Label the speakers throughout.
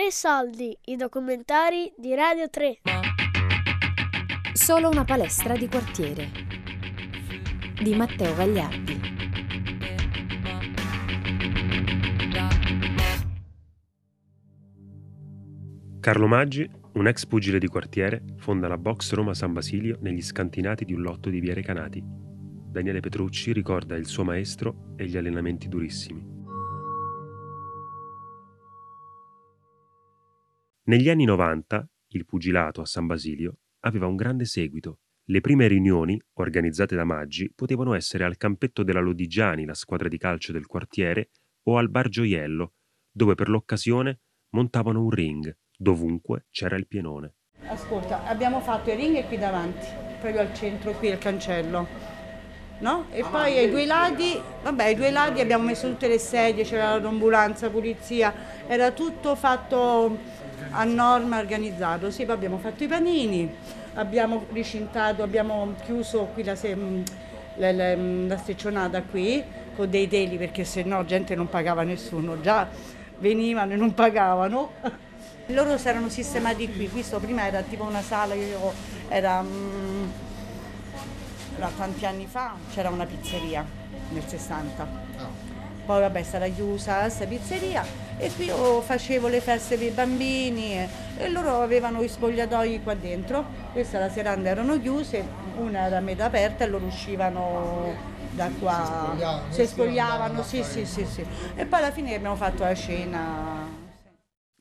Speaker 1: Tre soldi, i documentari di Radio 3.
Speaker 2: Solo una palestra di quartiere di Matteo Gagliardi.
Speaker 3: Carlo Maggi, un ex pugile di quartiere, fonda la box Roma San Basilio negli scantinati di un lotto di Via Recanati. Daniele Petrucci ricorda il suo maestro e gli allenamenti durissimi. Negli anni 90 il pugilato a San Basilio aveva un grande seguito. Le prime riunioni, organizzate da Maggi, potevano essere al campetto della Lodigiani, la squadra di calcio del quartiere, o al Bar Gioiello, dove per l'occasione montavano un ring. Dovunque c'era il pienone.
Speaker 4: Ascolta, abbiamo fatto i ring qui davanti, proprio al centro, qui al cancello. No? E poi ai due lati, vabbè, ai due lati abbiamo messo tutte le sedie, c'era l'ambulanza, pulizia, era tutto fatto a norma organizzato. Sì, poi abbiamo fatto i panini, abbiamo ricintato, abbiamo chiuso qui la, la, la, la steccionata qui con dei teli perché se no gente non pagava nessuno, già venivano e non pagavano. Loro si erano sistemati qui, questo prima era tipo una sala, io era, era tanti anni fa, c'era una pizzeria nel 60 poi vabbè sarà chiusa questa pizzeria e qui io facevo le feste per i bambini e, e loro avevano i spogliatoi qua dentro, questa la seranda erano chiuse, una era a metà aperta e loro uscivano da qua, si spogliavano, sì, sì, sì, sì. E poi alla fine abbiamo fatto la cena.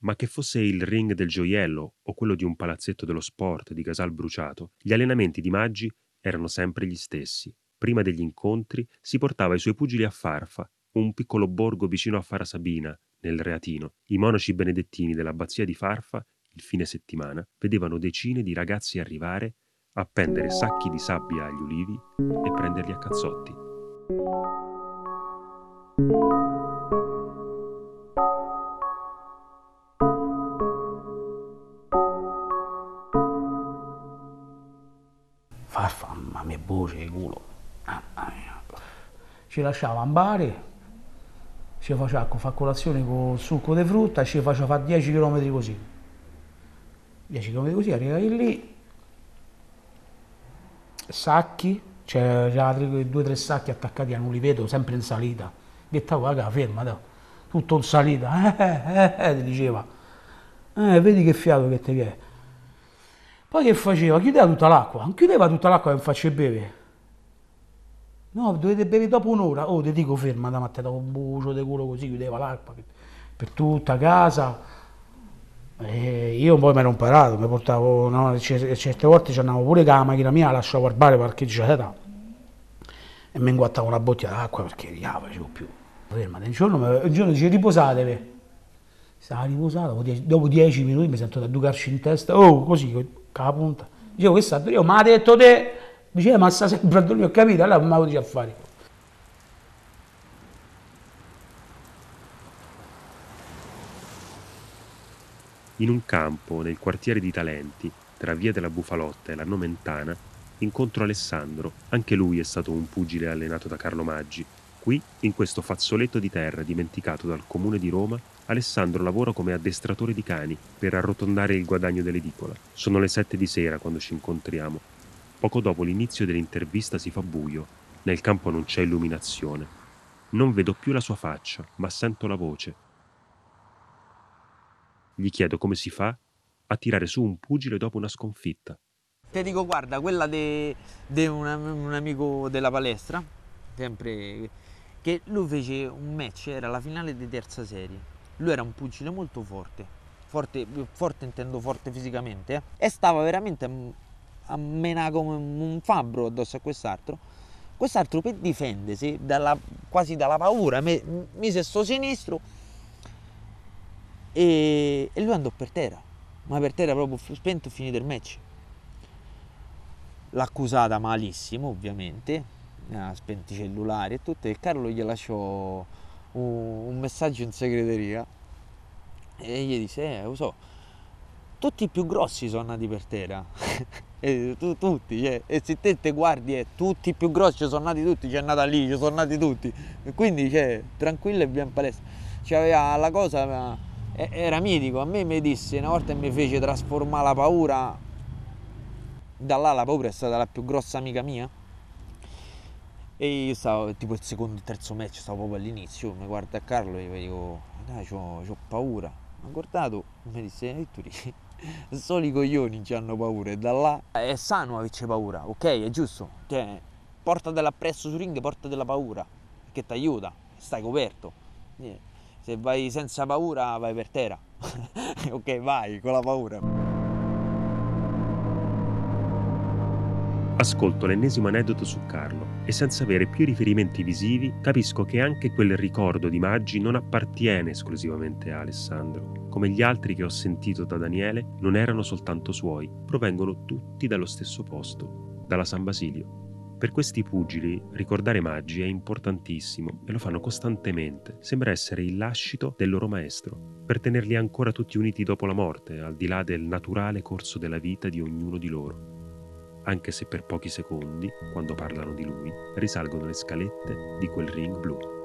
Speaker 3: Ma che fosse il ring del gioiello o quello di un palazzetto dello sport di Casal Bruciato, gli allenamenti di Maggi erano sempre gli stessi. Prima degli incontri si portava i suoi pugili a Farfa un piccolo borgo vicino a Farasabina, nel Reatino. I monaci benedettini dell'abbazia di Farfa, il fine settimana, vedevano decine di ragazzi arrivare, appendere sacchi di sabbia agli ulivi e prenderli a cazzotti.
Speaker 5: Voce, culo. Mamma mia. Ci lasciava ambare ci faceva fare colazione con succo di frutta e ci faceva fare 10 km così. 10 km così, arrivavi lì, sacchi, c'era due o tre sacchi attaccati a un uliveto, sempre in salita. Dettavo, raga, ferma, da. tutto in salita, eh, eh, eh, ti diceva. Eh, vedi che fiato che ti viene. Poi che faceva? Chiudeva tutta l'acqua, non chiudeva tutta l'acqua che mi faccio bere. No, dovete bere dopo un'ora. Oh, ti dico ferma, da mattina un bucio di culo così, chiudeva l'acqua per, per tutta casa. E io poi mi ero imparato, mi portavo, no, certe volte ci andavo pure con la macchina mia, la lasciavo al bar parcheggiata e mi inguattavo una bottiglia d'acqua perché non facevo più. Fermate, un giorno, un giorno dice riposatevi. Stava riposato, dopo dieci minuti mi sento da ducarci in testa, oh così, con la punta. Dicevo, che sta, io, ma ha detto te, Dice, eh, ma sta sempre a dormire, ho capito, allora lo dice a fare.
Speaker 3: In un campo nel quartiere di Talenti, tra via della Bufalotta e la Nomentana, incontro Alessandro, anche lui è stato un pugile allenato da Carlo Maggi. Qui, in questo fazzoletto di terra dimenticato dal comune di Roma, Alessandro lavora come addestratore di cani per arrotondare il guadagno dell'edicola. Sono le sette di sera quando ci incontriamo Poco dopo l'inizio dell'intervista si fa buio, nel campo non c'è illuminazione. Non vedo più la sua faccia, ma sento la voce. Gli chiedo come si fa a tirare su un pugile dopo una sconfitta.
Speaker 6: Ti dico, guarda, quella di un, un amico della palestra, sempre, che lui fece un match, era la finale di terza serie. Lui era un pugile molto forte, forte, forte intendo forte fisicamente, eh? e stava veramente a menare come un fabbro addosso a quest'altro, quest'altro per difendersi dalla, quasi dalla paura mise sto sinistro e, e lui andò per terra, ma per terra proprio spento finito il match. L'accusata malissimo ovviamente, ha spento i cellulari e tutto, e Carlo gli lasciò un, messaggio in segreteria e gli disse, eh, lo so, tutti i più grossi sono nati per terra. e, tu, tutti, cioè, e se te te guardi, eh, tutti i più grossi sono nati tutti, c'è nata lì, ci sono nati tutti. E quindi, cioè, tranquillo e bien palestra. C'aveva la cosa, Era mitico, a me mi disse una volta e mi fece trasformare la paura. Da là la paura è stata la più grossa amica mia. E io stavo tipo il secondo, terzo match, stavo proprio all'inizio, mi guarda a Carlo e gli dico, dai, c'ho, c'ho paura. Mi ha guardato e mi disse, e tu dici, solo i coglioni ci hanno paura e da là è sano averci paura, ok? È giusto? Cioè, portatela appresso su ring, portatela paura, che ti aiuta, stai coperto. Eh, Se vai senza paura vai per terra. ok, vai con la paura.
Speaker 3: Ascolto l'ennesimo aneddoto su Carlo e senza avere più riferimenti visivi capisco che anche quel ricordo di Maggi non appartiene esclusivamente a Alessandro. Come gli altri che ho sentito da Daniele, non erano soltanto suoi, provengono tutti dallo stesso posto, dalla San Basilio. Per questi pugili ricordare Maggi è importantissimo e lo fanno costantemente. Sembra essere il lascito del loro maestro, per tenerli ancora tutti uniti dopo la morte, al di là del naturale corso della vita di ognuno di loro anche se per pochi secondi, quando parlano di lui, risalgono le scalette di quel ring blu.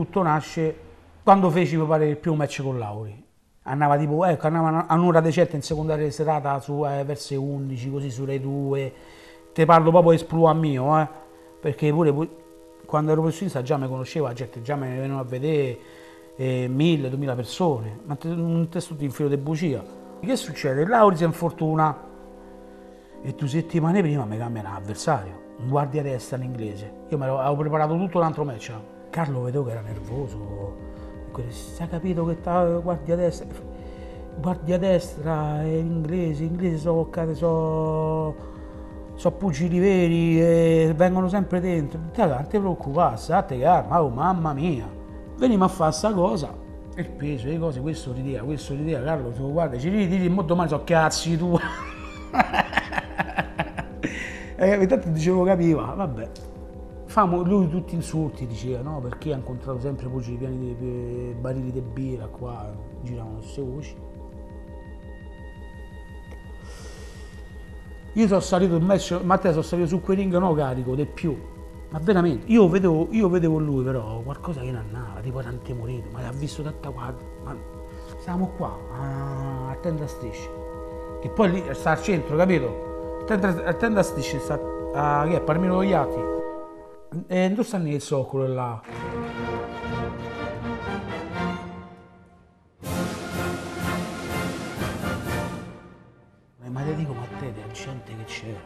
Speaker 5: Tutto nasce quando feci pare il primo match con Lauri. Andava tipo, ecco, andava a un'ora di certa in secondaria serata su eh, verso 11, così su Rai 2. Te parlo proprio espluo a mio, eh. Perché pure pu- quando ero professionista già mi conosceva, gente già mi venivano a vedere eh, mille, duemila persone, ma un testo di filo di bugia. Che succede? Lauri si infortuna e due settimane prima mi cambia un avversario, un guardia destra in inglese. Io mi avevo preparato tutto un altro match. Carlo vedevo che era nervoso. Si è capito che sta guardia destra. Guardia destra è inglese, inglese sono toccate, sono so pugili veri e vengono sempre dentro. Non ti preoccupare, state calma, oh mamma mia. Veniamo a fare sta cosa. Il peso, le cose, questo rideva, questo rideva, Carlo, tu guarda, ci ridi, ridi, mo domani so cazzi tu. e ogni tanto dicevo capiva, vabbè. Famo, lui tutti insulti diceva, no? Perché ha incontrato sempre pieni di di barili di birra qua, giravano queste voci. Io sono salito in match, Matteo sono salito su quel ring no carico, del più. Ma veramente, io vedevo, io vedevo lui però qualcosa che non andava, tipo tante morite, ma l'ha visto tanta guardia. Ma stavamo qua, a, a tenda strisce. Che poi lì sta al centro, capito? A tenda strisce sta a, che è, Parmino Togliatti. E nel soccolo là? Ma te dico, ma te, la gente che c'era.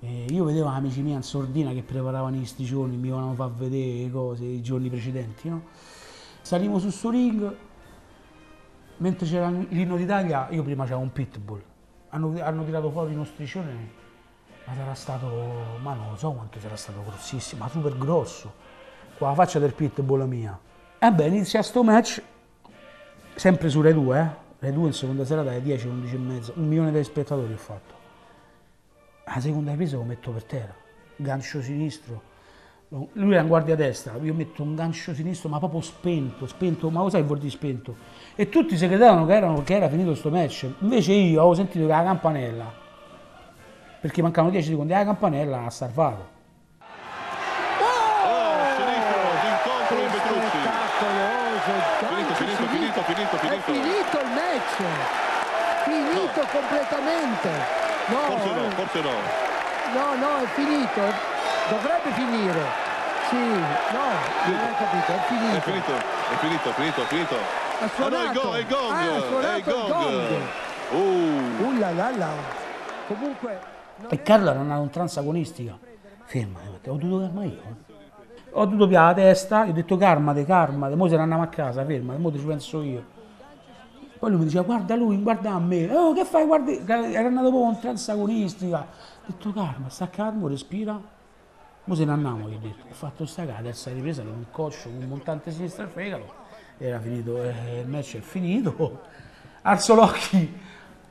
Speaker 5: E io vedevo amici miei in sordina che preparavano gli sti giorni, mi volevano far vedere le cose i giorni precedenti, no? Salimo su sto ring, mentre c'era l'inno d'Italia, io prima c'avevo un pitbull. Hanno, hanno tirato fuori uno striscione, ma sarà stato, ma non lo so quanto sarà stato grossissimo, ma super grosso, con la faccia del pitbull mia. E beh, inizia sto match, sempre su Rai 2, eh? Rai 2 in seconda serata alle 10, 11 e mezza, un milione di spettatori ho fatto. La seconda ripresa lo metto per terra, gancio sinistro. Lui era in guardia destra, io metto un gancio sinistro ma proprio spento, spento, ma lo sai vuol dire spento? E tutti si credevano che, erano, che era finito questo match, invece io avevo sentito che la campanella, perché mancavano 10 secondi, la campanella ha salvato.
Speaker 7: Oh, Finito, finito, finito, finito,
Speaker 8: È
Speaker 7: finito.
Speaker 8: finito il match, finito completamente. No,
Speaker 7: Forse no,
Speaker 8: eh,
Speaker 7: forse no.
Speaker 8: no, no, è finito, dovrebbe finire. Sì, no, non hai capito, è
Speaker 7: È
Speaker 8: finito.
Speaker 7: finito, è finito, è finito, è finito.
Speaker 8: Ha
Speaker 7: Ah no, è
Speaker 8: suonato.
Speaker 7: il gong, è il gong,
Speaker 8: Ah, ha
Speaker 7: è
Speaker 8: suonato
Speaker 7: il gong.
Speaker 8: il
Speaker 7: Uh,
Speaker 8: Uh là là là. Comunque,
Speaker 5: E Carlo era una trans agonistica. Ferma, eh, ho dovuto calmare io. Ho dovuto piare la testa, gli ho detto calmate, calmate, mo se ne andiamo a casa, fermate, mo ci penso io. Poi lui mi diceva guarda lui, guarda a me, oh che fai, guardi, era andato proprio un trans agonistica. Ho detto calma, sta calmo, respira. Mo se ne andiamo, gli ho detto. Ho fatto sta la terza ripresa con un coscio, con un montante sinistro al fegato. Era finito, eh, il match è finito. alzo l'occhio,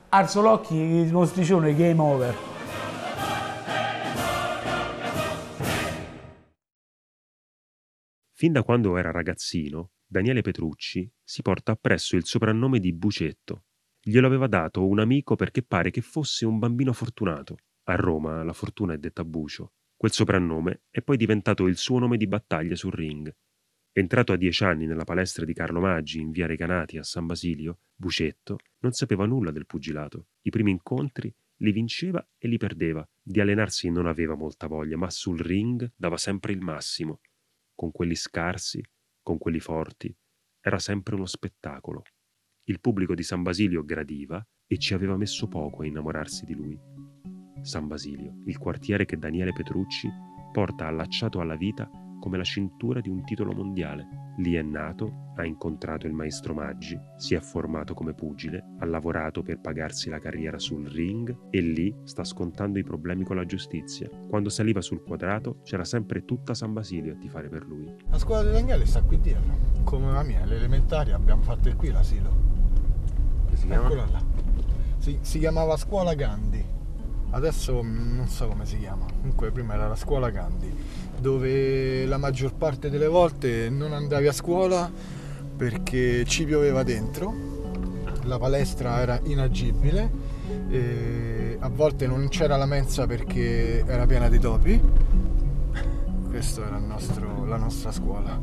Speaker 5: alzo l'occhio, lo striscione, game over.
Speaker 3: Fin da quando era ragazzino, Daniele Petrucci si porta appresso il soprannome di Bucetto. Glielo aveva dato un amico perché pare che fosse un bambino fortunato. A Roma la fortuna è detta Bucio. Quel soprannome è poi diventato il suo nome di battaglia sul ring. Entrato a dieci anni nella palestra di Carlo Maggi in via Recanati a San Basilio, Bucetto non sapeva nulla del pugilato. I primi incontri li vinceva e li perdeva. Di allenarsi non aveva molta voglia, ma sul ring dava sempre il massimo. Con quelli scarsi, con quelli forti, era sempre uno spettacolo. Il pubblico di San Basilio gradiva e ci aveva messo poco a innamorarsi di lui. San Basilio, il quartiere che Daniele Petrucci porta allacciato alla vita come la cintura di un titolo mondiale. Lì è nato, ha incontrato il maestro Maggi, si è formato come pugile, ha lavorato per pagarsi la carriera sul ring e lì sta scontando i problemi con la giustizia. Quando saliva sul quadrato c'era sempre tutta San Basilio a tifare per lui.
Speaker 9: La scuola di Daniele sta qui dietro, come la mia, le elementari abbiamo fatto qui l'asilo.
Speaker 3: Si
Speaker 9: Eccola là. Si, si chiamava scuola Gandhi, adesso non so come si chiama, comunque prima era la scuola Gandhi, dove la maggior parte delle volte non andavi a scuola perché ci pioveva dentro, la palestra era inagibile, a volte non c'era la mensa perché era piena di topi. Questa era nostro- la nostra scuola.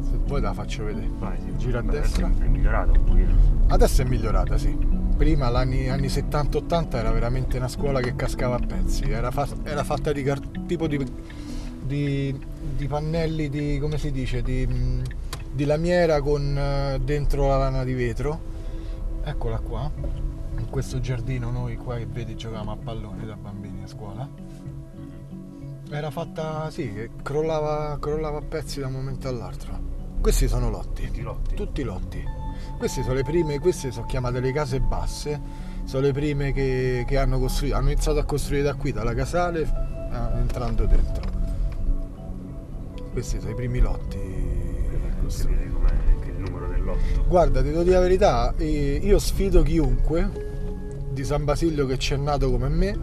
Speaker 9: Se poi te la faccio vedere. Gira a destra.
Speaker 3: È migliorato un pochino.
Speaker 9: Adesso è migliorata, sì. Prima, anni, anni 70-80, era veramente una scuola che cascava a pezzi. Era, fa- era fatta di tipo di, di- di pannelli di, come si dice, di, di lamiera con eh, dentro la lana di vetro. Eccola qua. In questo giardino noi qua che vedi giocavamo a pallone da bambini a scuola. Era fatta, sì, che crollava, crollava a pezzi da un momento all'altro. Questi sono lotti.
Speaker 3: Tutti lotti.
Speaker 9: Tutti lotti. Queste sono le prime, queste sono chiamate le case basse, sono le prime che, che hanno costruito, hanno iniziato a costruire da qui, dalla casale, eh, entrando dentro. Questi sono i primi lotti. costruiti.
Speaker 3: Capite com'è che il numero del lotto.
Speaker 9: Guarda, ti devo dire la verità, eh, io sfido chiunque di San Basilio che c'è nato come me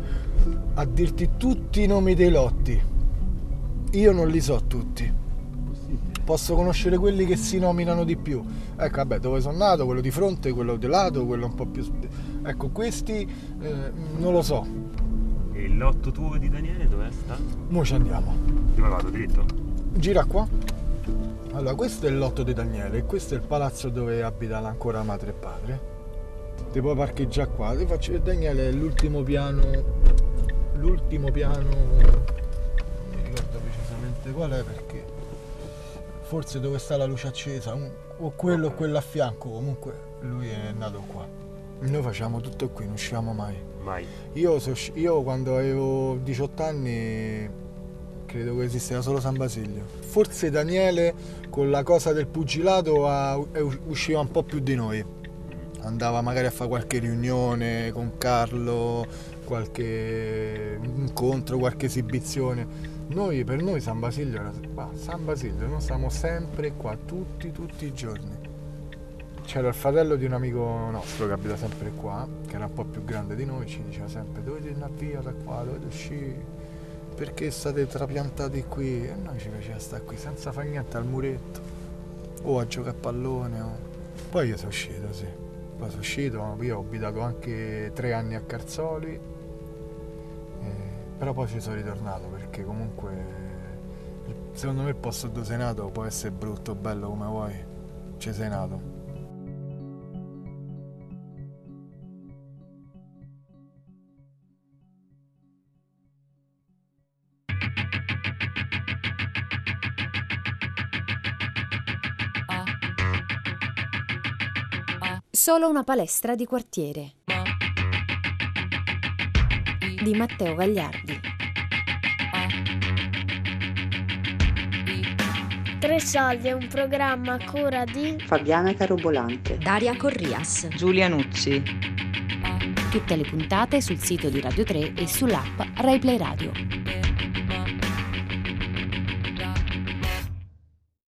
Speaker 9: a dirti tutti i nomi dei lotti. Io non li so tutti. Posso conoscere quelli che si nominano di più. Ecco, vabbè, dove sono nato, quello di fronte, quello di lato, quello un po' più... Ecco, questi eh, non lo so.
Speaker 3: E il lotto tuo di Daniele dove sta?
Speaker 9: Mo' ci andiamo.
Speaker 3: Dove vado? Dritto?
Speaker 9: Gira qua. Allora, questo è il lotto di Daniele e questo è il palazzo dove abita ancora madre e padre. Ti puoi parcheggiare qua. Ti faccio vedere Daniele è l'ultimo piano. L'ultimo piano. Non mi ricordo precisamente qual è perché. Forse dove sta la luce accesa. un- O quello o quello a fianco. Comunque lui è nato qua. Noi facciamo tutto qui, non usciamo mai.
Speaker 3: Mai.
Speaker 9: Io, so- io quando avevo 18 anni credo che esisteva solo San Basilio. Forse Daniele con la cosa del pugilato usciva un po' più di noi. Andava magari a fare qualche riunione con Carlo, qualche incontro, qualche esibizione. Noi, per noi San Basilio era qua, San Basilio, noi stiamo sempre qua, tutti, tutti i giorni. C'era il fratello di un amico nostro che abita sempre qua, che era un po' più grande di noi, ci diceva sempre dovete andare via da qua, dovete uscire, perché state trapiantati qui? E noi ci piaceva stare qui senza fare niente al muretto, o a giocare a pallone. o- Poi io sono uscito, sì. Poi sono uscito, io ho abitato anche tre anni a Carzoli, eh, però poi ci sono ritornato perché comunque secondo me il posto dove sei nato può essere brutto bello come vuoi, ci sei
Speaker 2: Solo una palestra di quartiere. Di Matteo Gagliardi.
Speaker 1: Tre soldi è un programma a cura di
Speaker 10: Fabiana Carobolante,
Speaker 2: Daria Corrias.
Speaker 10: Giulia Nuzzi.
Speaker 2: Tutte le puntate sul sito di Radio 3 e sull'app RaiPlay Radio.